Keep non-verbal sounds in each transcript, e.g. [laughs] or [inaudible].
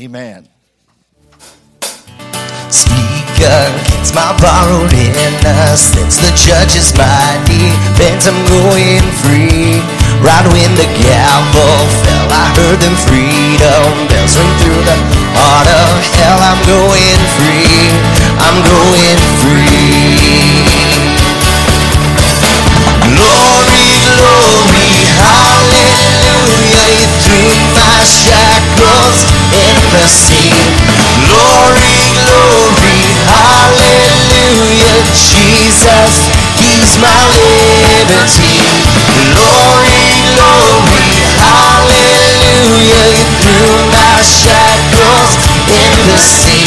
Amen. Sneaker gets my borrowed innocence. The judge is mighty, bent I'm going free. Right when the gavel fell, I heard them freedom bells ring through the heart of hell. I'm going free, I'm going free. Glory, glory, hallelujah. You threw my shackles in the sea. Glory, glory, hallelujah. Jesus, He's my liberty. Glory, glory, hallelujah. Threw my shackles in the sea.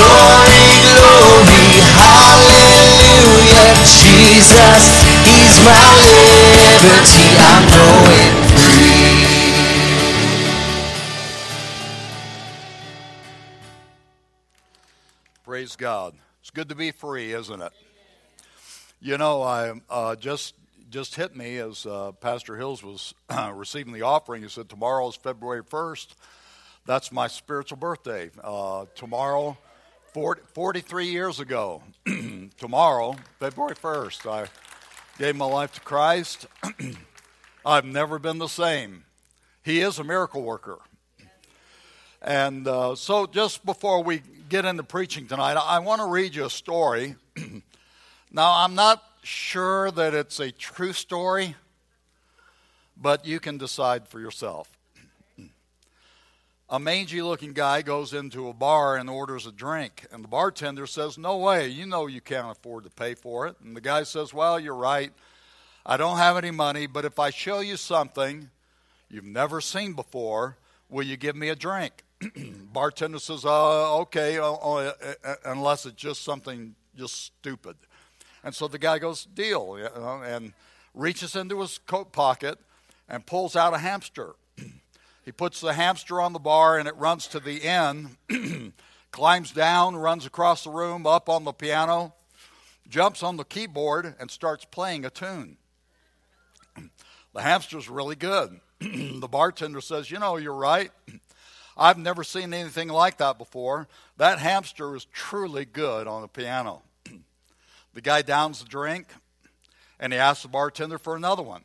Glory, glory, hallelujah. Jesus, He's my liberty. I'm going free. Praise God. It's good to be free, isn't it? You know, I uh, just just hit me as uh, Pastor Hills was [clears throat] receiving the offering. He said, "Tomorrow is February first. That's my spiritual birthday. Uh, tomorrow, 40, 43 years ago, [clears throat] tomorrow, February first, I gave my life to Christ. [clears throat] I've never been the same. He is a miracle worker." And uh, so, just before we get into preaching tonight, I want to read you a story. [clears throat] now, I'm not sure that it's a true story, but you can decide for yourself. A mangy looking guy goes into a bar and orders a drink, and the bartender says, No way, you know you can't afford to pay for it. And the guy says, Well, you're right. I don't have any money, but if I show you something you've never seen before, will you give me a drink? [clears throat] bartender says, uh, okay, uh, uh, uh, unless it's just something just stupid. And so the guy goes, deal, you know, and reaches into his coat pocket and pulls out a hamster. [clears throat] he puts the hamster on the bar and it runs to the end, [clears throat] climbs down, runs across the room, up on the piano, jumps on the keyboard, and starts playing a tune. the hamster's really good. the bartender says, You know, you're right. I've never seen anything like that before. That hamster is truly good on the piano. [clears throat] the guy downs the drink and he asks the bartender for another one.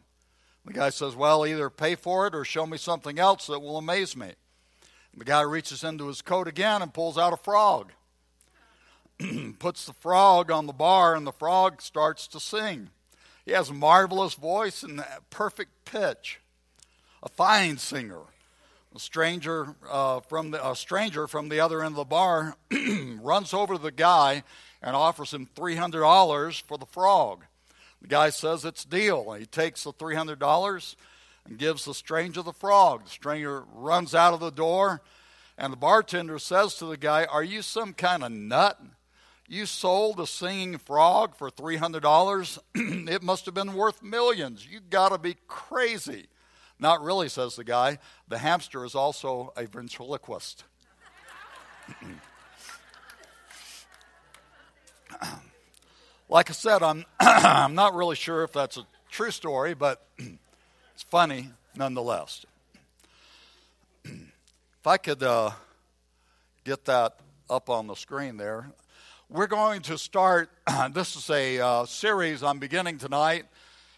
The guy says, Well, either pay for it or show me something else that will amaze me. The guy reaches into his coat again and pulls out a frog. [clears throat] Puts the frog on the bar and the frog starts to sing. He has a marvelous voice and perfect pitch. A fine singer. A stranger uh, from the, a stranger from the other end of the bar [clears throat] runs over to the guy and offers him three hundred dollars for the frog. The guy says it's deal. He takes the three hundred dollars and gives the stranger the frog. The stranger runs out of the door, and the bartender says to the guy, "Are you some kind of nut? You sold a singing frog for three hundred dollars? [clears throat] it must have been worth millions. You got to be crazy." Not really, says the guy. The hamster is also a ventriloquist. [clears throat] like I said, I'm, [clears throat] I'm not really sure if that's a true story, but [clears throat] it's funny nonetheless. if I could uh, get that up on the screen there. We're going to start, this is a uh, series I'm beginning tonight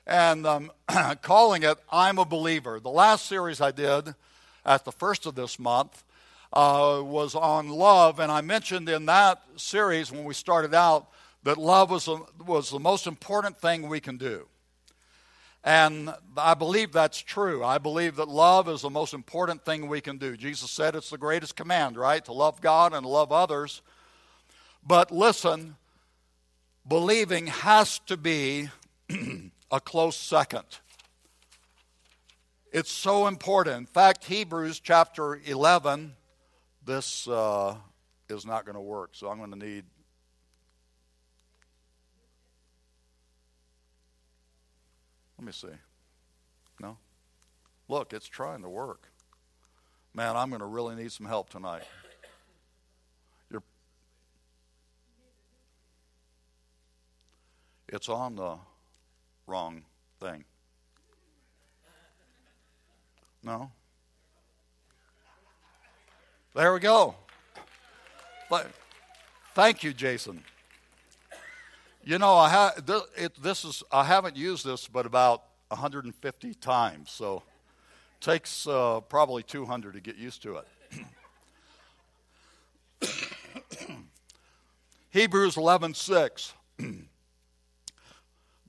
and um, [clears throat] calling it I'm a Believer. The last series I did at the first of this month uh, was on love, and I mentioned in that series when we started out that love was, a, was the most important thing we can do. And I believe that's true. I believe that love is the most important thing we can do. Jesus said it's the greatest command, right? To love God and love others. But listen, believing has to be [clears throat] a close second. It's so important. In fact, Hebrews chapter 11, this uh, is not going to work, so I'm going to need. Let me see. No? Look, it's trying to work. Man, I'm going to really need some help tonight. You're, it's on the wrong thing. No? There we go. Thank you, Jason. You know, I ha- this, it, this is I haven't used this but about 150 times, so it takes uh, probably 200 to get used to it. [coughs] Hebrews 11:6.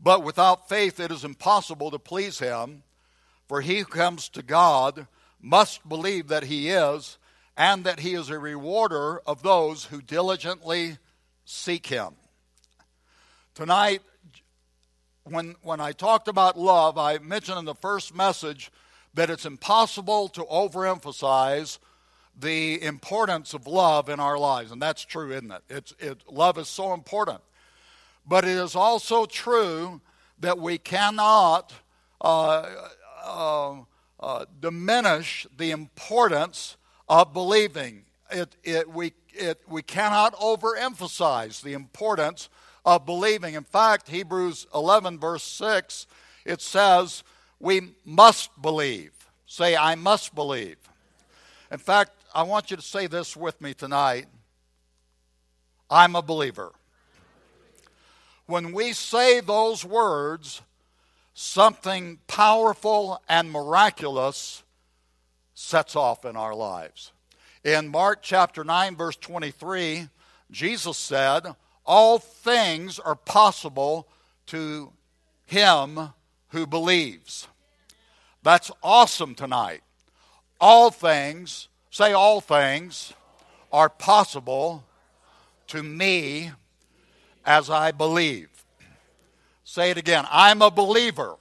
But without faith it is impossible to please him, for he who comes to God must believe that he is and that he is a rewarder of those who diligently seek him. Tonight, when, when I talked about love, I mentioned in the first message that it's impossible to overemphasize the importance of love in our lives. And that's true, isn't it? It's, it love is so important. But it is also true that we cannot uh, uh, uh, diminish the importance of believing. It, it, we, it, we cannot overemphasize the importance of believing. In fact, Hebrews 11, verse 6, it says, We must believe. Say, I must believe. In fact, I want you to say this with me tonight I'm a believer. When we say those words, something powerful and miraculous sets off in our lives. In Mark chapter 9, verse 23, Jesus said, all things are possible to him who believes. That's awesome tonight. All things, say all things, are possible to me as I believe. Say it again. I'm a believer.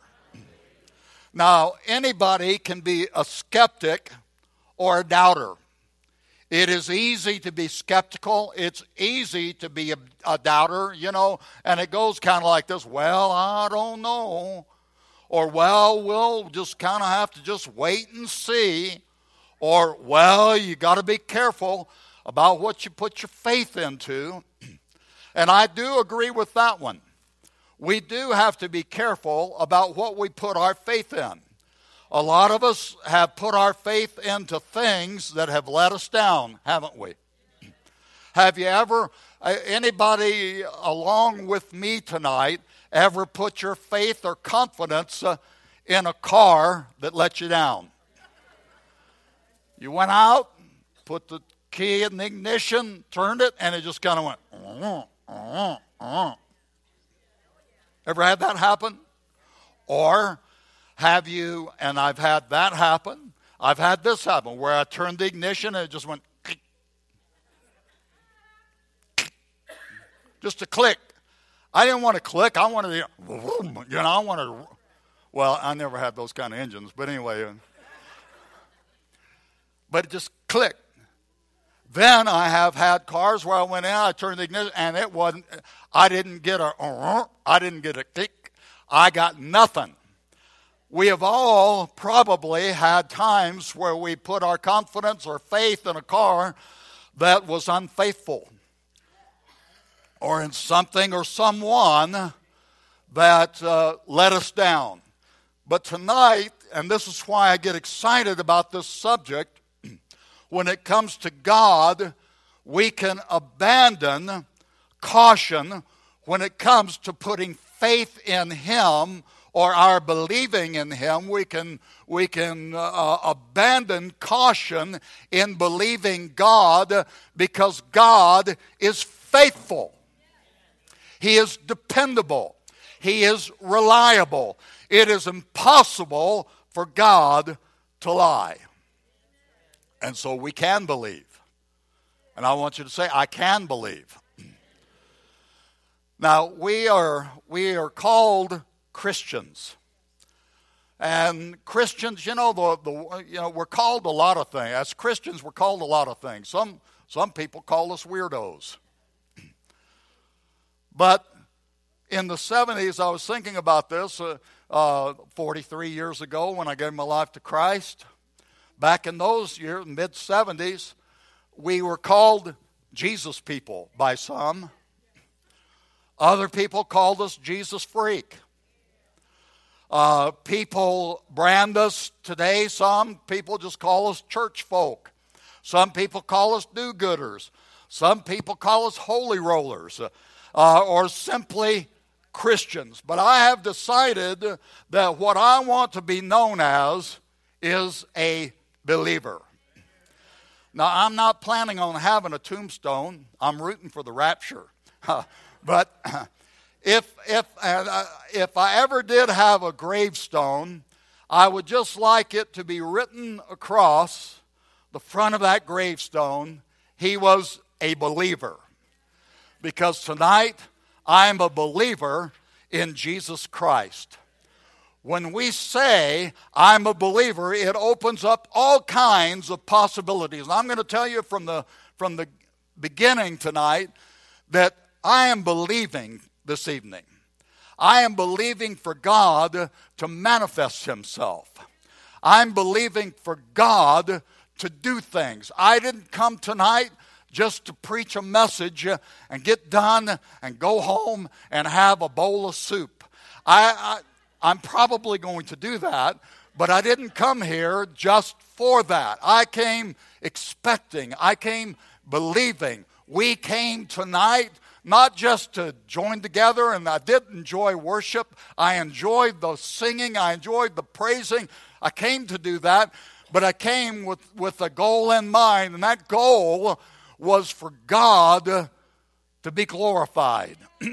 Now, anybody can be a skeptic or a doubter. It is easy to be skeptical. It's easy to be a, a doubter, you know, and it goes kind of like this well, I don't know. Or, well, we'll just kind of have to just wait and see. Or, well, you got to be careful about what you put your faith into. And I do agree with that one. We do have to be careful about what we put our faith in. A lot of us have put our faith into things that have let us down, haven't we? [clears throat] Have you ever, uh, anybody along with me tonight, ever put your faith or confidence uh, in a car that let you down? You went out, put the key in the ignition, turned it, and it just kind of went. Uh, uh, uh. Ever had that happen? Or have you, and I've had that happen, I've had this happen where I turned the ignition and it just went just a click. I didn't want to click. I wanted to, you know, I wanted to, well, I never had those kind of engines, but anyway. But it just clicked. Then I have had cars where I went in, I turned the ignition, and it wasn't, I didn't get a, I didn't get a click. I got nothing. We have all probably had times where we put our confidence or faith in a car that was unfaithful or in something or someone that uh, let us down. But tonight, and this is why I get excited about this subject, when it comes to God, we can abandon caution when it comes to putting faith in Him or our believing in Him, we can, we can uh, abandon caution in believing God because God is faithful. He is dependable. He is reliable. It is impossible for God to lie. And so we can believe. And I want you to say, I can believe. Now, we are, we are called Christians. And Christians, you know, the, the, you know, we're called a lot of things. As Christians, we're called a lot of things. Some, some people call us weirdos. But in the 70s, I was thinking about this uh, uh, 43 years ago when I gave my life to Christ. Back in those years, mid 70s, we were called Jesus people by some. Other people called us Jesus freak. Uh, people brand us today, some people just call us church folk. Some people call us do gooders. Some people call us holy rollers uh, or simply Christians. But I have decided that what I want to be known as is a believer. Now, I'm not planning on having a tombstone. I'm rooting for the rapture. [laughs] but if, if, uh, if I ever did have a gravestone, I would just like it to be written across the front of that gravestone, he was a believer. Because tonight, I'm a believer in Jesus Christ. When we say, I'm a believer, it opens up all kinds of possibilities. And I'm going to tell you from the, from the beginning tonight that I am believing this evening. I am believing for God to manifest Himself. I'm believing for God to do things. I didn't come tonight just to preach a message and get done and go home and have a bowl of soup. I, I, am probably going to do that, but I didn't come here just for that. I came expecting, I came believing. We came tonight not just to join together, and I did enjoy worship. I enjoyed the singing, I enjoyed the praising. I came to do that, but I came with, with a goal in mind, and that goal was for God to be glorified, [clears throat]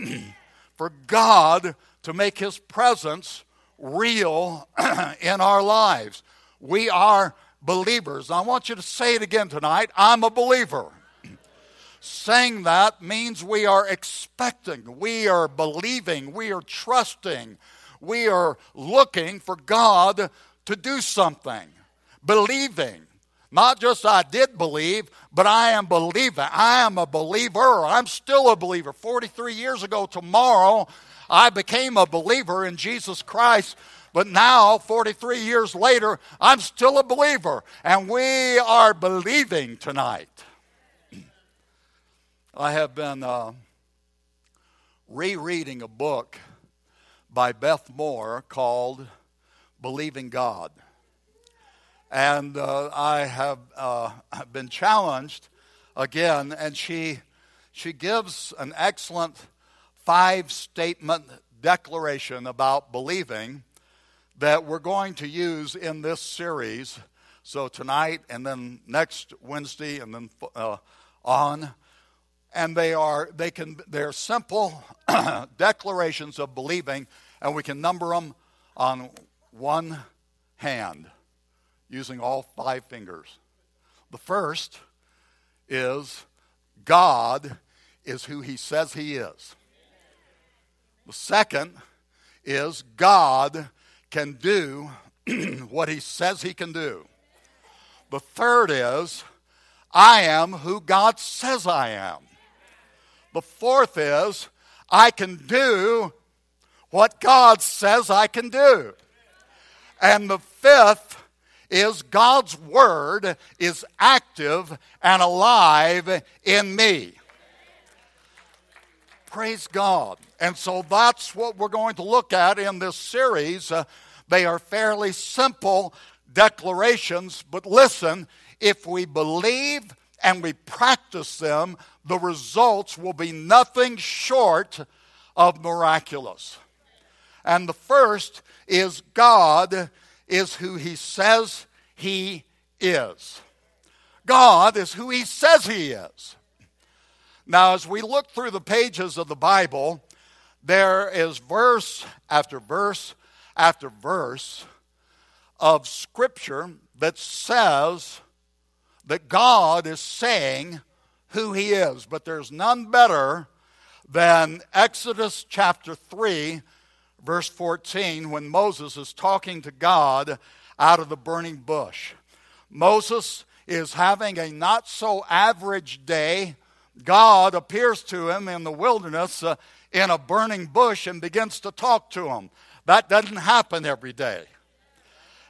for God to make His presence real [clears throat] in our lives. We are believers. I want you to say it again tonight I'm a believer. Saying that means we are expecting, we are believing, we are trusting, we are looking for God to do something. Believing. Not just I did believe, but I am believing. I am a believer. I'm still a believer. 43 years ago tomorrow, I became a believer in Jesus Christ. But now, 43 years later, I'm still a believer. And we are believing tonight. [clears throat] I have been uh, rereading a book by Beth Moore called Believing God. And uh, I have uh, [laughs] been challenged again, and she, she gives an excellent five statement declaration about believing that we're going to use in this series. So tonight, and then next Wednesday, and then uh, on. And they are they can they're simple [clears throat] declarations of believing, and we can number them on one hand using all five fingers. The first is God is who he says he is. The second is God can do [clears throat] what he says he can do. The third is I am who God says I am. The fourth is I can do what God says I can do. And the fifth is God's word is active and alive in me. Praise God. And so that's what we're going to look at in this series. Uh, they are fairly simple declarations, but listen, if we believe and we practice them, the results will be nothing short of miraculous. And the first is God is who he says he is. God is who he says he is. Now, as we look through the pages of the Bible, there is verse after verse after verse of Scripture that says that God is saying who he is. But there's none better than Exodus chapter 3 verse 14, when Moses is talking to God out of the burning bush. Moses is having a not so average day. God appears to him in the wilderness uh, in a burning bush and begins to talk to him. That doesn't happen every day.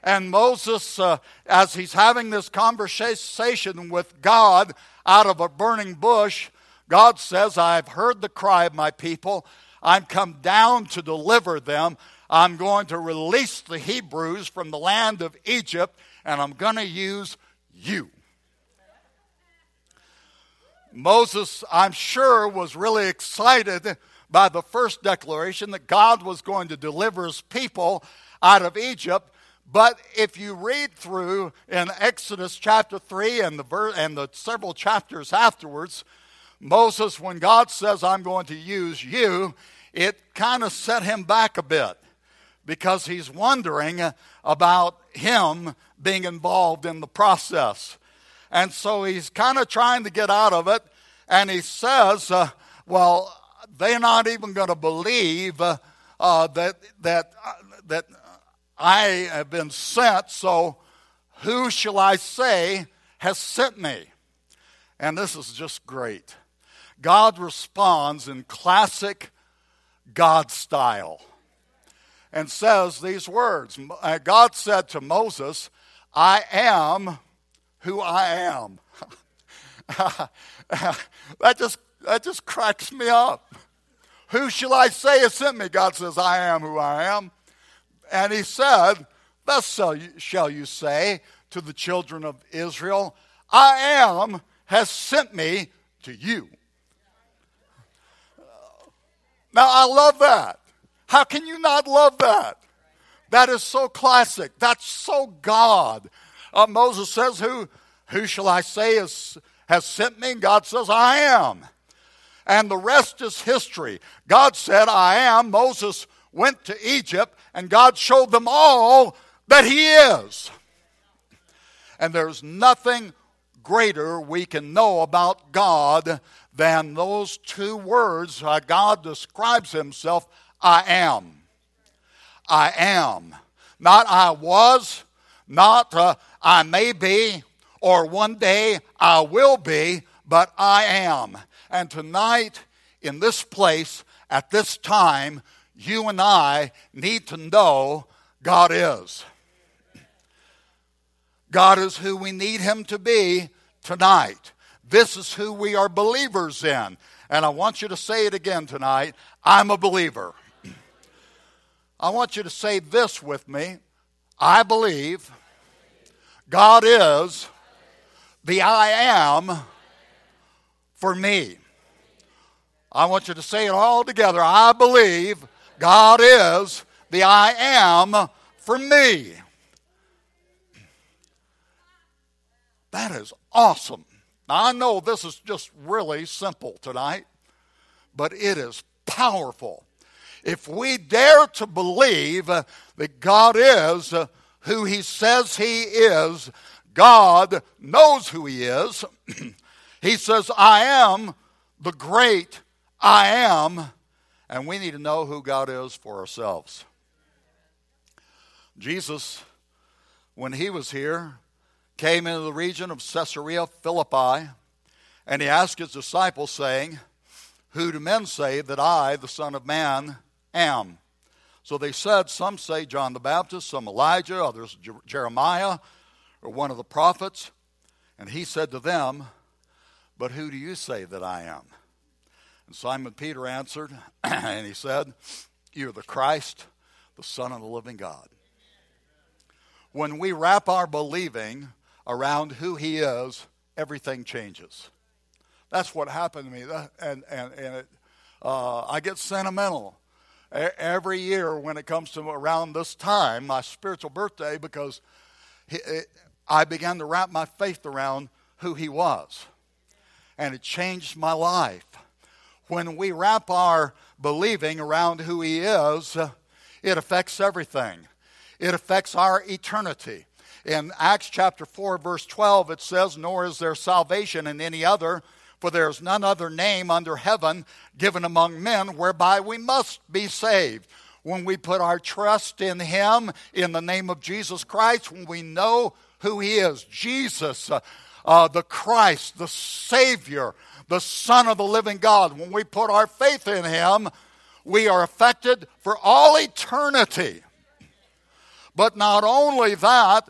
And Moses, uh, as he's having this conversation with God out of a burning bush, God says, I've heard the cry of my people. I'm come down to deliver them. I'm going to release the Hebrews from the land of Egypt, and I'm going to use you. Moses, I'm sure, was really excited by the first declaration that God was going to deliver his people out of Egypt. But if you read through in Exodus chapter 3 and the, ver- and the several chapters afterwards, Moses, when God says, I'm going to use you, it kind of set him back a bit because he's wondering about him being involved in the process. And so he's kind of trying to get out of it. And he says, uh, Well, they're not even going to believe uh, uh, that, that, uh, that I have been sent, so who shall I say has sent me? And this is just great. God responds in classic God style and says these words uh, God said to Moses, I am who I am. [laughs] that just that just cracks me up. Who shall I say has sent me? God says, I am who I am. And he said, Thus shall you say to the children of Israel, I am has sent me to you. Now, I love that. How can you not love that? That is so classic. That's so God. Uh, Moses says, Who, who shall I say is, has sent me? And God says, I am. And the rest is history. God said, I am. Moses went to Egypt, and God showed them all that He is. And there's nothing greater we can know about God than those two words. Uh, God describes Himself I am. I am. Not I was, not uh, I may be, or one day I will be, but I am. And tonight, in this place, at this time, you and I need to know God is. God is who we need Him to be tonight. This is who we are believers in. And I want you to say it again tonight I'm a believer. [clears throat] I want you to say this with me I believe God is the I am for me. I want you to say it all together. I believe God is the I am for me. That is awesome. Now, I know this is just really simple tonight, but it is powerful. If we dare to believe that God is who He says He is, God knows who He is. [clears throat] he says, I am the great I am, and we need to know who God is for ourselves. Jesus, when He was here, came into the region of Caesarea Philippi, and He asked His disciples, saying, Who do men say that I, the Son of Man, am? So they said, Some say John the Baptist, some Elijah, others Jeremiah, or one of the prophets. And he said to them, But who do you say that I am? And Simon Peter answered, [clears throat] and he said, You're the Christ, the Son of the living God. When we wrap our believing around who he is, everything changes. That's what happened to me. And, and, and it, uh, I get sentimental every year when it comes to around this time, my spiritual birthday, because I began to wrap my faith around who He was. And it changed my life. When we wrap our believing around who He is, it affects everything, it affects our eternity. In Acts chapter 4, verse 12, it says, Nor is there salvation in any other for there is none other name under heaven given among men whereby we must be saved. When we put our trust in Him, in the name of Jesus Christ, when we know who He is Jesus, uh, uh, the Christ, the Savior, the Son of the living God, when we put our faith in Him, we are affected for all eternity. But not only that,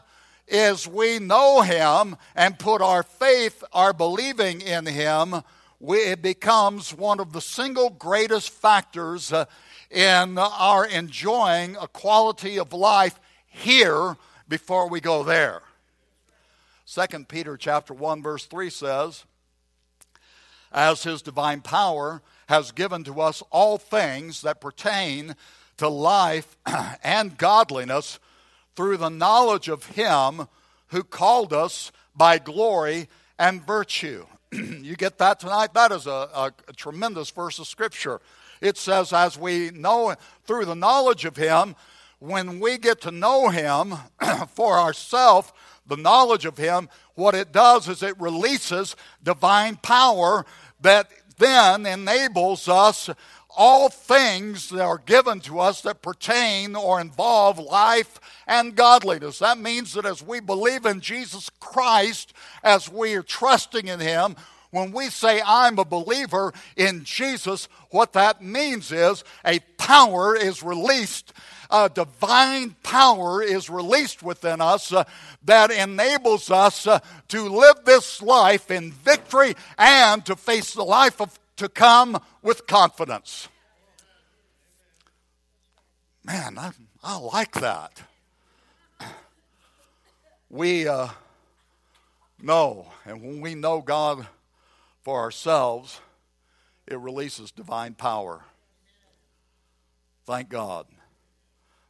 is we know Him and put our faith, our believing in Him, we, it becomes one of the single greatest factors uh, in our enjoying a quality of life here before we go there. 2 Peter chapter 1 verse 3 says, as his divine power has given to us all things that pertain to life [clears throat] and godliness through the knowledge of him who called us by glory and virtue. [clears throat] you get that tonight? That is a, a, a, tremendous verse of Scripture. It says, as we know through the knowledge of Him, when we get to know Him [clears throat] for ourselves, the knowledge of Him, what it does is it releases divine power that then enables us all things that are given to us that pertain or involve life and godliness. That means that as we believe in Jesus Christ, as we are trusting in Him, when we say, I'm a believer in Jesus, what that means is a power is released, a divine power is released within us uh, that enables us uh, to live this life in victory and to face the life of, to come with confidence. Man, I, I like that. We uh, know, and when we know God for ourselves, it releases divine power. Thank God.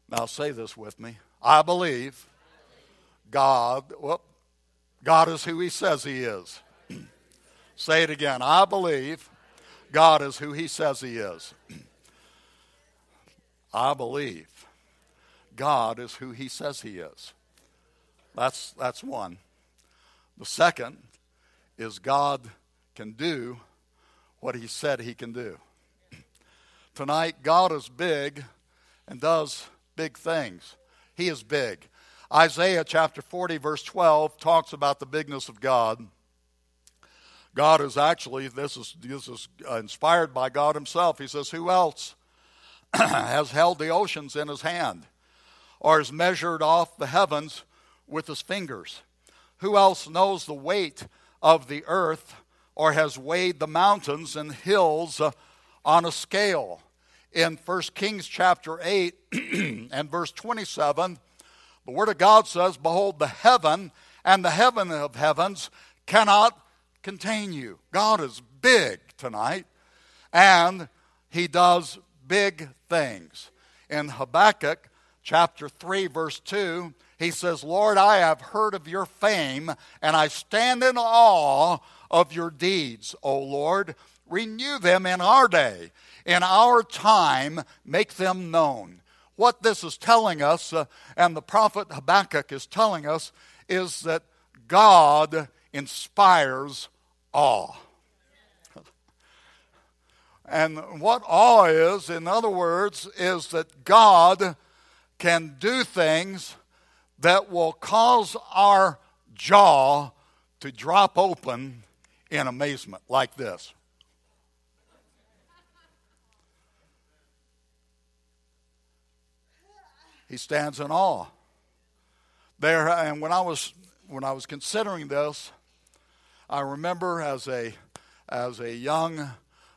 Now say this with me. I believe God, well, God is who He says He is. [clears throat] say it again. I believe God is who He says He is. [clears throat] I believe God is who He says He is. That's, that's one. The second is God can do what He said He can do. [clears throat] Tonight, God is big and does big things. He is big. Isaiah chapter 40, verse 12, talks about the bigness of God. God is actually, this is, this is inspired by God Himself. He says, Who else [clears throat] has held the oceans in his hand, or has measured off the heavens with his fingers? Who else knows the weight of the earth, or has weighed the mountains and hills uh, on a scale? In 1 Kings chapter 8 [clears throat] and verse 27, the Word of God says, Behold, the heaven and the heaven of heavens cannot contain you. God is big tonight, and He does big things. In Habakkuk chapter 3, verse 2, he says, Lord, I have heard of your fame, and I stand in awe of your deeds, O Lord. Renew them in our day. In our time, make them known. What this is telling us, uh, and the prophet Habakkuk is telling us, is that God inspires awe. And what awe is, in other words, is that God can do things that will cause our jaw to drop open in amazement, like this. He stands in awe. There, and when I was when I was considering this, I remember as a as a young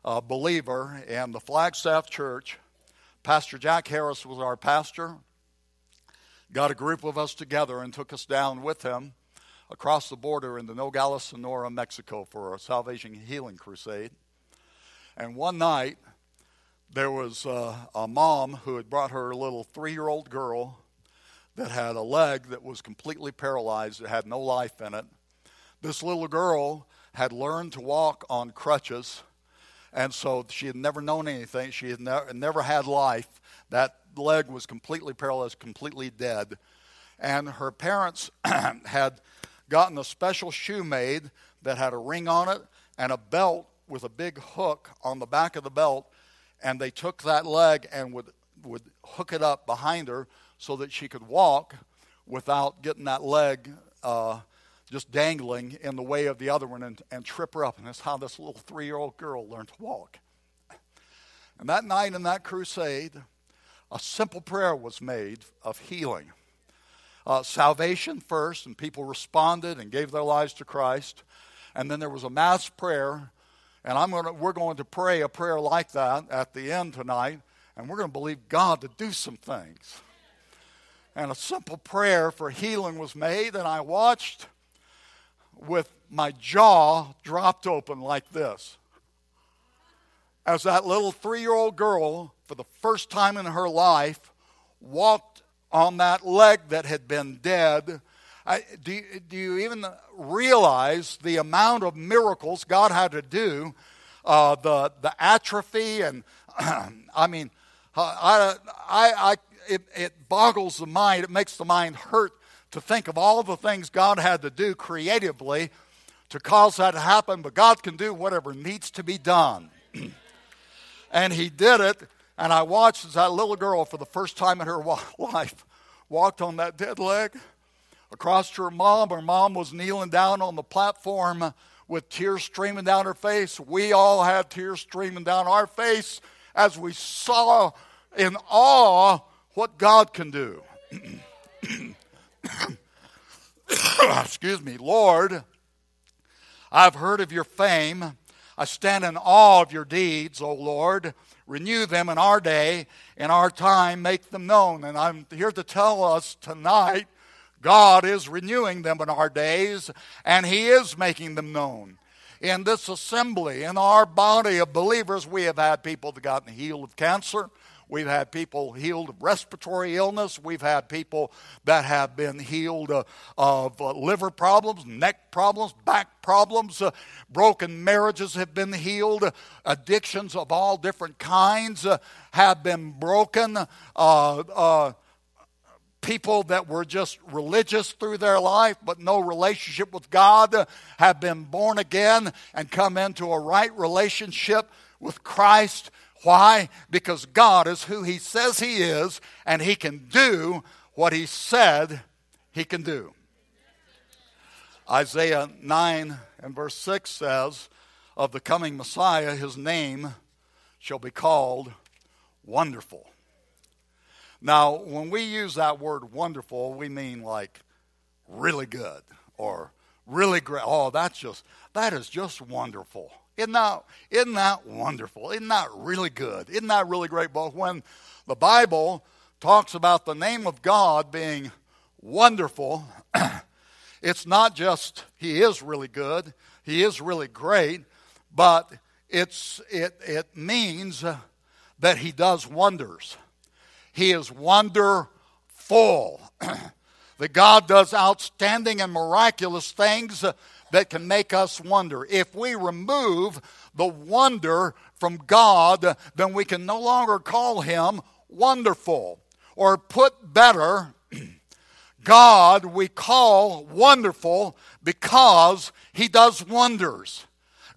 uh, believer in the Flagstaff Church. Pastor Jack Harris was our pastor. Got a group of us together and took us down with him across the border into Nogales, Sonora, Mexico for a salvation healing crusade. And one night, there was uh, a mom who had brought her little three year old girl that had a leg that was completely paralyzed, it had no life in it. This little girl had learned to walk on crutches and so she had never known anything. She had never, never had life. That leg was completely paralyzed, completely dead. And her parents [clears throat] had gotten a special shoe made that had a ring on it and a belt with a big hook on the back of the belt. And they took that leg and would, would hook it up behind her so that she could walk without getting that leg uh, just dangling in the way of the other one and, and trip her up. And that's how this little three year old girl learned to walk. And that night in that crusade, a simple prayer was made of healing. Uh, salvation first, and people responded and gave their lives to Christ. And then there was a mass prayer, and I'm gonna, we're going to pray a prayer like that at the end tonight, and we're going to believe God to do some things. And a simple prayer for healing was made, and I watched with my jaw dropped open like this. as that little three year old girl, for the first time in her life, walked on that leg that had been dead. I, do, do you even realize the amount of miracles God had to do? Uh, the, the atrophy, and [clears throat] I mean, I, I, I, it, it boggles the mind, it makes the mind hurt to think of all the things God had to do creatively to cause that to happen, but God can do whatever needs to be done. [clears throat] and He did it, and I watched as that little girl, for the first time in her [laughs] life, walked on that dead leg across to her mom. Her mom was kneeling down on the platform with tears streaming down her face. We all had tears streaming down our face as we saw in awe what God can do. [clears throat] [coughs] Excuse me, Lord, I've heard of your fame. I stand in awe of your deeds, O Lord. Renew them in our day, in our time, make them known. And I'm here to tell us tonight God is renewing them in our days, and He is making them known. In this assembly, in our body of believers, we have had people that gotten healed of cancer. We've had people healed of respiratory illness. We've had people that have been healed uh, of uh, liver problems, neck problems, back problems. Uh, broken marriages have been healed. Addictions of all different kinds uh, have been broken. Uh, uh, people that were just religious through their life but no relationship with God have been born again and come into a right relationship with Christ why? Because God is who He says He is, and He can do what He said He can do. Isaiah 9 and verse 6 says, Of the coming Messiah, His name shall be called Wonderful. Now, when we use that word wonderful, we mean like really good or really great. Oh, that's just, that is just wonderful. Isn't that, isn't that wonderful? Isn't that really good? Isn't that really great? But when the Bible talks about the name of God being wonderful, [clears throat] it's not just He is really good, He is really great, but it's, it, it means that He does wonders. He is wonderful. [clears throat] that God does outstanding and miraculous things that can make us wonder. If we remove the wonder from God, then we can no longer call him wonderful. Or put better, [clears throat] God we call wonderful because he does wonders.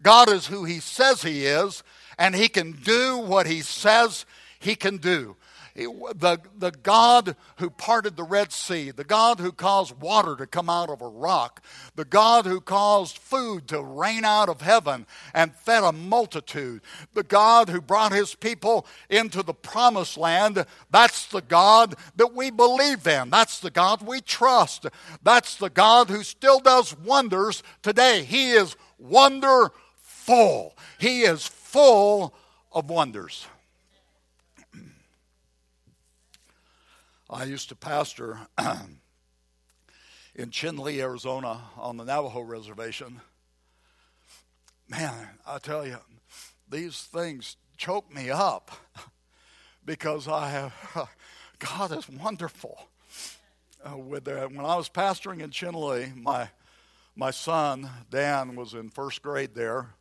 God is who he says he is, and he can do what he says he can do the, the God who parted the Red Sea, the God who caused water to come out of a rock, the God who caused food to rain out of heaven and fed a multitude, the God who brought his people into the promised land, that's the God that we believe in. That's the God we trust. That's the God who still does wonders today. He is wonderful, He is full of wonders. I used to pastor [clears throat] in Chinle, Arizona, on the Navajo reservation. Man, I tell you, these things choke me up [laughs] because I have, [laughs] God is wonderful. Uh, with when I was pastoring in Chinle, my, my son, Dan, was in first grade there.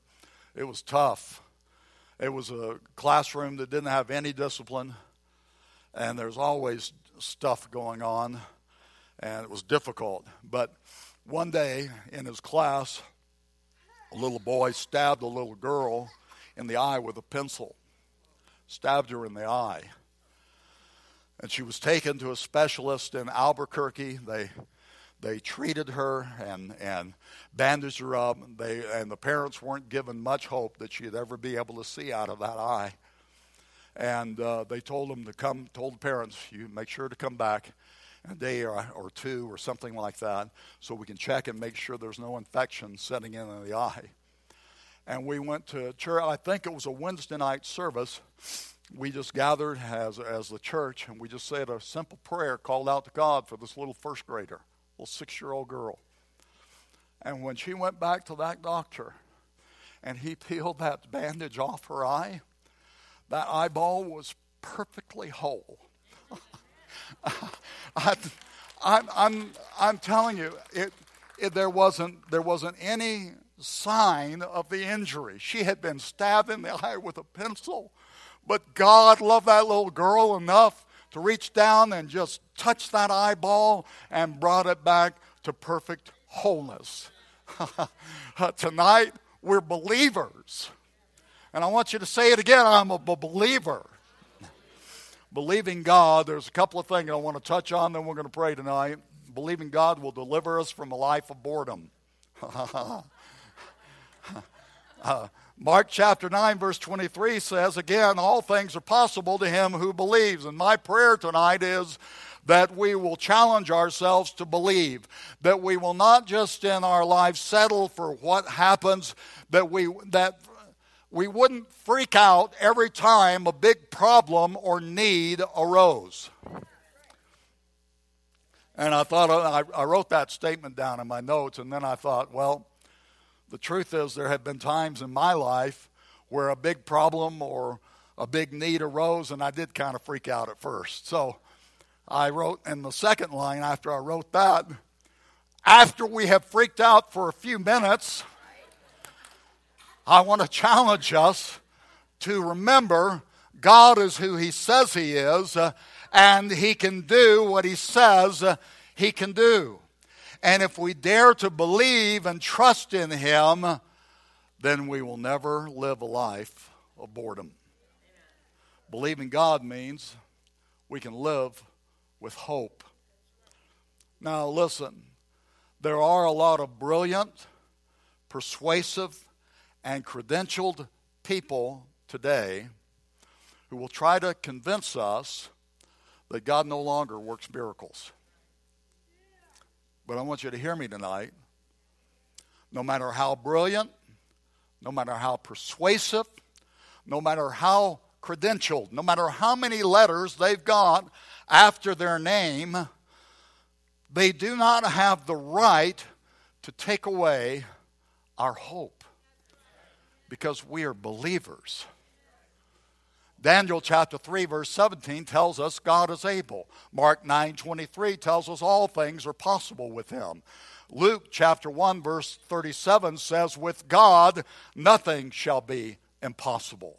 It was tough. It was a classroom that didn't have any discipline, and there's always stuff going on, and it was difficult. But one day in his class, a little boy stabbed a little girl in the eye with a pencil, stabbed her in the eye. And she was taken to a specialist in Albuquerque. They they treated her and, and bandaged her up. They, and the parents weren't given much hope that she'd ever be able to see out of that eye and uh, they told them to come. Told the parents, you make sure to come back a day or, or two or something like that, so we can check and make sure there's no infection setting in in the eye. And we went to church. I think it was a Wednesday night service. We just gathered as as the church, and we just said a simple prayer, called out to God for this little first grader, little six year old girl. And when she went back to that doctor, and he [laughs] peeled that bandage off her eye That eyeball was perfectly whole. [laughs] I, I'm, I'm, I'm telling you, it, it, there, wasn't, there wasn't any sign of the injury. She had been stabbed in the [laughs] eye with a pencil, but God loved that little girl enough to reach down and just touch that eyeball and brought it back to perfect wholeness. [laughs] Tonight, we're believers. And I want you to say it again I'm a believer. Believing God, there's a couple of things I want to touch on, then we're going to pray tonight. Believing God will deliver us from a life of boredom. [laughs] uh, Mark chapter 9, verse 23 says, again, all things are possible to him who believes. And my prayer tonight is that we will challenge ourselves to believe, that we will not just in our lives settle for what happens, that we, that we wouldn't freak out every time a big problem or need arose. And I thought, uh, I wrote that statement down in my notes, and then I thought, well, the truth is, there have been times in my life where a big problem or a big need arose, and I did kind of freak out at first. So I wrote in the second line after I wrote that, after we have freaked out for a few minutes, I want to challenge us to remember God is who He says He is, uh, and He can do what He says uh, He can do. And if we dare to believe and trust in Him, then we will never live a life of boredom. Believing God means we can live with hope. Now, listen, there are a lot of brilliant, persuasive, and credentialed people today who will try to convince us that God no longer works miracles. But I want you to hear me tonight. No matter how brilliant, no matter how persuasive, no matter how credentialed, no matter how many letters they've got after their name, they do not have the right to take away our hope because we are believers. Daniel chapter 3 verse 17 tells us God is able. Mark 9:23 tells us all things are possible with him. Luke chapter 1 verse 37 says with God nothing shall be impossible.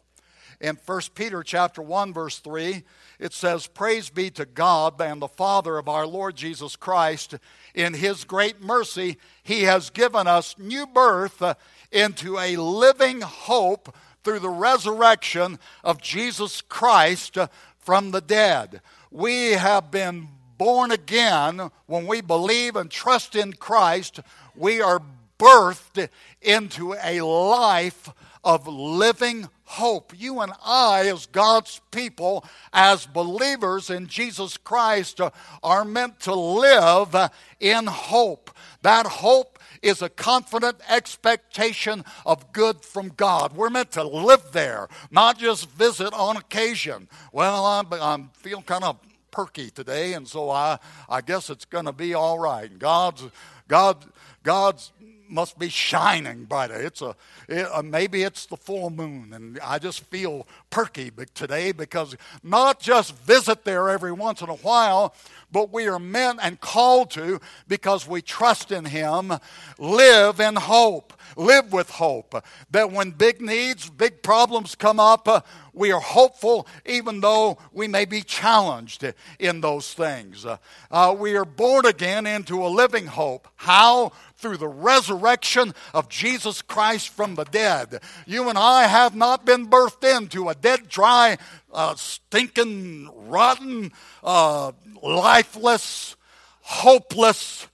In 1 Peter chapter 1 verse 3 it says praise be to God and the Father of our Lord Jesus Christ in his great mercy he has given us new birth into a living hope through the resurrection of Jesus Christ from the dead. We have been born again when we believe and trust in Christ. We are birthed into a life of living hope. You and I, as God's people, as believers in Jesus Christ, are meant to live in hope. That hope is a confident expectation of good from God. We're meant to live there, not just visit on occasion. Well, I'm, I'm feel kind of perky today, and so I, I guess it's going to be all right. God's, God, God's must be shining brighter. It's a it, uh, maybe it's the full moon, and I just feel perky today because not just visit there every once in a while, but we are meant and called to because we trust in Him. Live in hope. Live with hope that when big needs, big problems come up, uh, we are hopeful even though we may be challenged in those things. Uh, we are born again into a living hope. How? Through the resurrection of Jesus Christ from the dead. You and I have not been birthed into a dead, dry, uh, stinking, rotten, uh, lifeless, hopeless,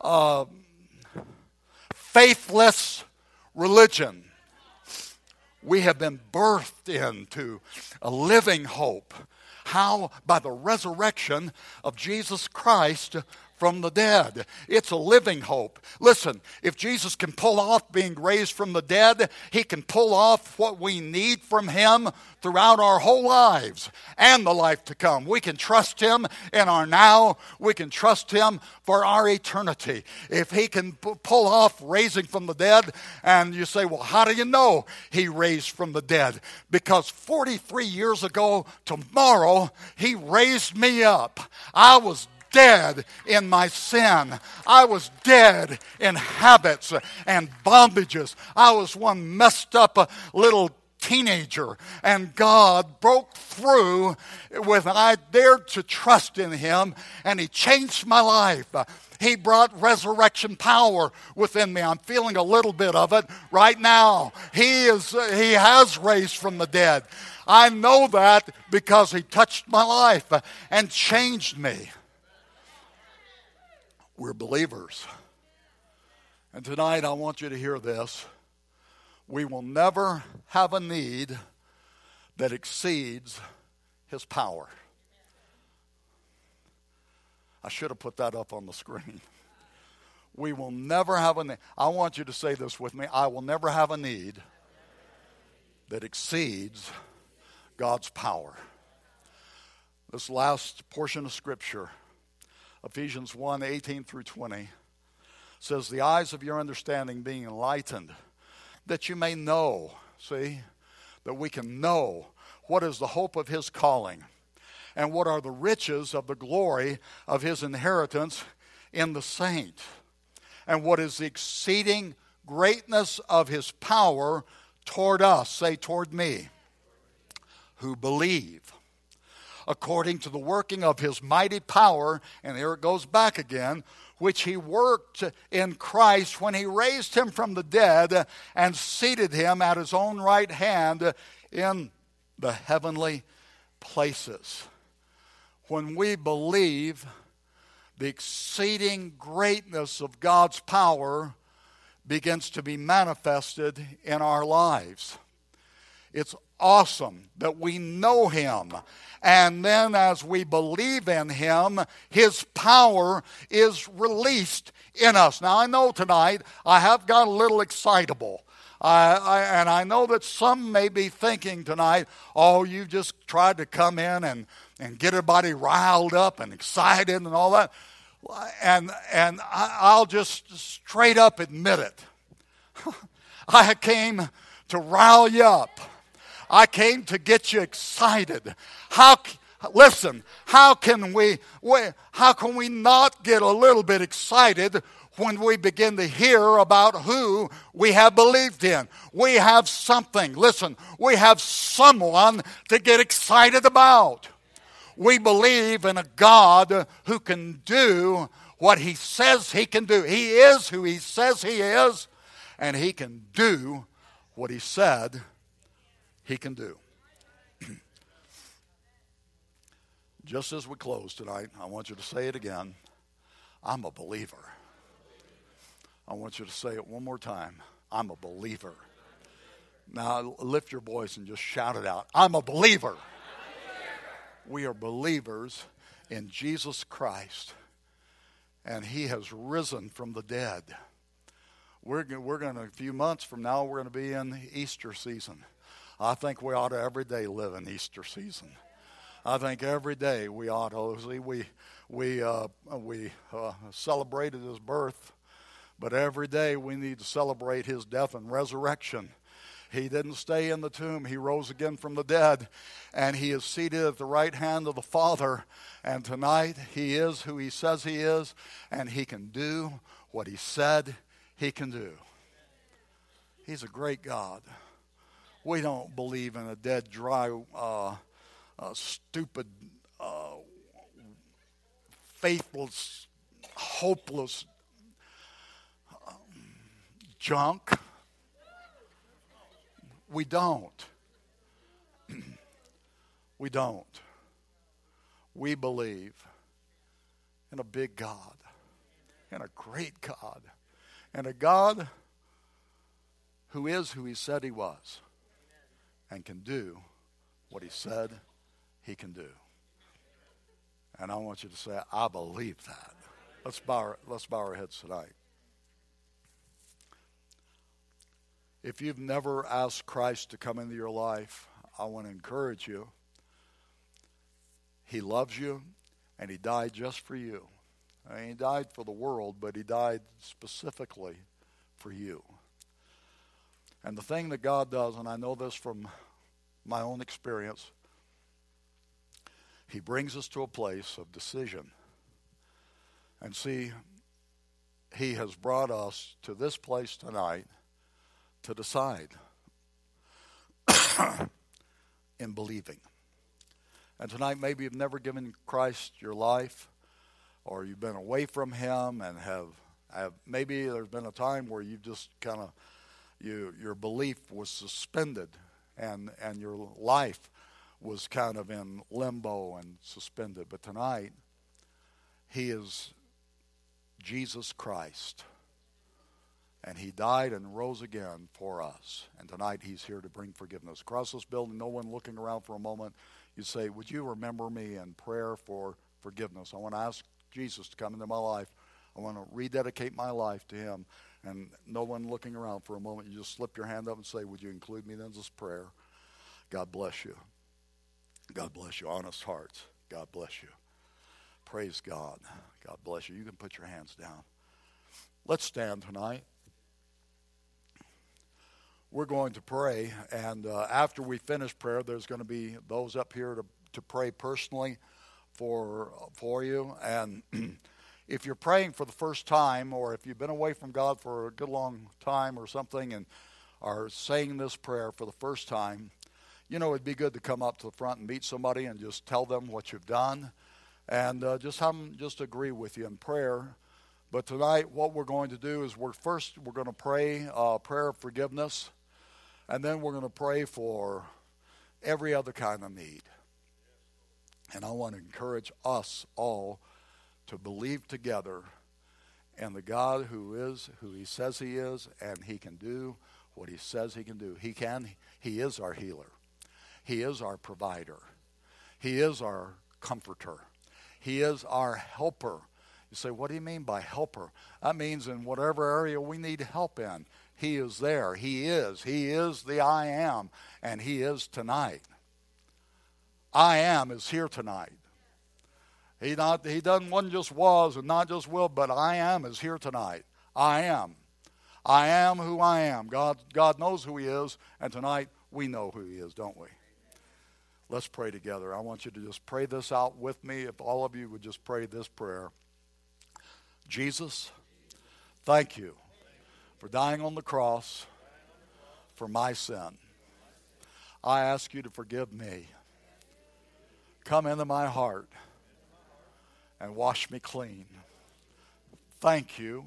uh, faithless religion. We have been birthed into a living hope. How? By the resurrection of Jesus Christ from the dead. It's a living hope. Listen, if Jesus can pull off being raised from the dead, he can pull off what we need from him throughout our whole lives and the life to come. We can trust him in our now, we can trust him for our eternity. If he can p- pull off raising from the dead, and you say, well, how do you know he raised from the dead? Because 43 years ago, tomorrow, he raised me up. I was dead in my sin. I was dead in habits and bondages. I was one messed up little teenager and God broke through when I dared to trust in him and he changed my life. He brought resurrection power within me. I'm feeling a little bit of it right now. He is he has raised from the dead. I know that because he touched my life and changed me. We're believers. And tonight I want you to hear this. We will never have a need that exceeds his power. I should have put that up on the screen. We will never have a need. I want you to say this with me. I will never have a need that exceeds God's power. This last portion of Scripture Ephesians 1 18 through 20 says, The eyes of your understanding being enlightened, that you may know, see, that we can know what is the hope of his calling and what are the riches of the glory of his inheritance in the saint and what is the exceeding greatness of his power toward us, say, toward me, who believe according to the working of his mighty power, and here it goes back again, which he worked in Christ when he raised him from the dead and seated him at his own right hand in the heavenly places. When we believe the exceeding greatness of God's power begins to be manifested in our lives. It's awesome that we know Him. And then, as we believe in Him, His power is released in us. Now, I know tonight I have got a little excitable. I, I, and I know that some may be thinking tonight, oh, you just tried to come in and, and get everybody riled up and excited and all that. And, and I, will just straight up admit it. [laughs] I came to rile you up. I came to get you excited. How listen, how can we, how can we not get a little bit excited when we begin to hear about who we have believed in. We have something. Listen, we have someone to get excited about. We believe in a God who can do what he says he can do. He is who he says he is, and he can do what he said he can do. [clears throat] Just as we close tonight, I want you to say it again. I'm a believer. I want you to say it one more time. I'm a believer. Now lift your voice and just shout it out. I'm a believer. We are believers in Jesus Christ, and He has risen from the dead. We're, we're going to, a few months from now, we're going to be in Easter season. I think we ought to every day live in Easter season. I think every day we ought to. See, we we uh, we uh, celebrated his birth, but every day we need to celebrate his death and resurrection. He didn't stay in the tomb. He rose again from the dead, and he is seated at the right hand of the Father. And tonight, he is who he says he is, and he can do what he said he can do. He's a great God. We don't believe in a dead, dry, uh, uh, stupid, uh, faithless, hopeless um, junk. We don't. [clears throat] we don't. We believe in a big God, in a great God, and a God who is who he said he was and can do what he said he can do. And I want you to say, I believe that. Let's bow, our, let's bow our heads tonight. If you've never asked Christ to come into your life, I want to encourage you. He loves you, and He died just for you. I mean, he died for the world, but He died specifically for you. And the thing that God does, and I know this from my own experience, He brings us to a place of decision. And see, He has brought us to this place tonight to decide [coughs] in believing. And tonight, maybe you've never given Christ your life, or you've been away from Him and have, have maybe there's been a time where you've just kind of you, your belief was suspended and, and your life was kind of in limbo and suspended. But tonight, He is Jesus Christ. And he died and rose again for us. And tonight he's here to bring forgiveness. Across this building, no one looking around for a moment, you say, Would you remember me in prayer for forgiveness? I want to ask Jesus to come into my life. I want to rededicate my life to him. And no one looking around for a moment, you just slip your hand up and say, Would you include me in this prayer? God bless you. God bless you. Honest hearts. God bless you. Praise God. God bless you. You can put your hands down. Let's stand tonight. We're going to pray, and uh, after we finish prayer, there's going to be those up here to, to pray personally for for you. And [clears throat] if you're praying for the first time, or if you've been away from God for a good long time or something, and are saying this prayer for the first time, you know it'd be good to come up to the front and meet somebody and just tell them what you've done and uh, just have them just agree with you in prayer. But tonight, what we're going to do is we're first we're going to pray uh, prayer of forgiveness, and then we're going to pray for every other kind of need. And I want to encourage us all to believe together in the God who is who He says He is, and He can do what He says He can do. He can. He is our healer. He is our provider. He is our comforter. He is our helper. You say, what do you mean by helper? That means in whatever area we need help in, He is there. He is. He is the I am, and He is tonight. I am is here tonight. He not he doesn't one just was and not just will, but I am is here tonight. I am. I am who I am. God God knows who he is, and tonight we know who he is, don't we? Let's pray together. I want you to just pray this out with me. If all of you would just pray this prayer Jesus, thank you for dying on the cross for my sin. I ask you to forgive me. Come into my heart and wash me clean. Thank you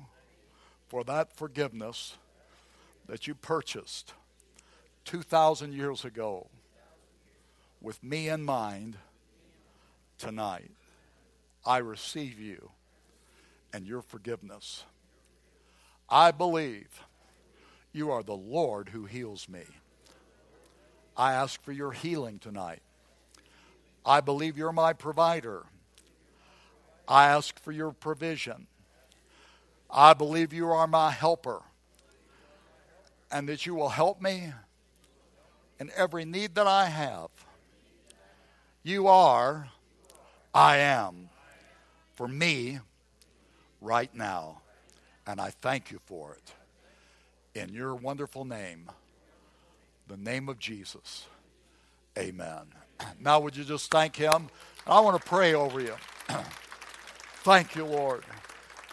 for that forgiveness that you purchased 2,000 years ago with me in mind tonight. I receive you and your forgiveness. I believe you are the Lord who heals me. I ask for your healing tonight. I believe you're my provider. I ask for your provision. I believe you are my helper and that you will help me in every need that I have you are, I am for me right now. And I thank you for it. In your wonderful name, the name of Jesus. Amen. [clears throat] Now, would you just thank Him? I want to pray over you. [clears throat] thank you, Lord.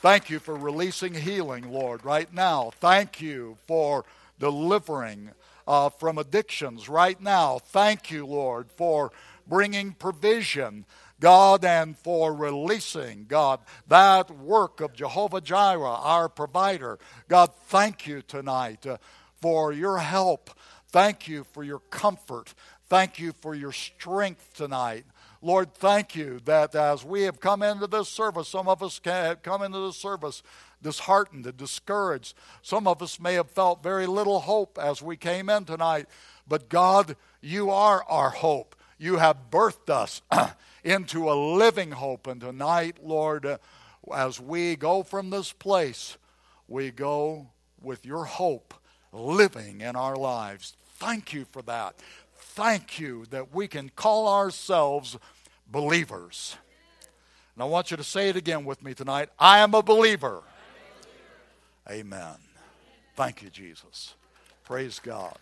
Thank you for releasing healing, Lord, right now. Thank you for delivering uh, from addictions right now. Thank you, Lord, for bringing provision, God, and for releasing, God, that work of Jehovah Jireh, our provider. God, thank you tonight uh, for your help. Thank you for your comfort. Thank you for your strength tonight. Lord, thank you that as we have come into this service, some of us have come into this service disheartened and discouraged. Some of us may have felt very little hope as we came in tonight. But God, you are our hope you have birthed us [clears throat] into a living hope. And tonight, Lord, as we go from this place, we go with your hope living in our lives. Thank you for that. Thank you that we can call ourselves believers. And I want you to say it again with me tonight I am a believer. Amen. Thank you, Jesus. Praise God.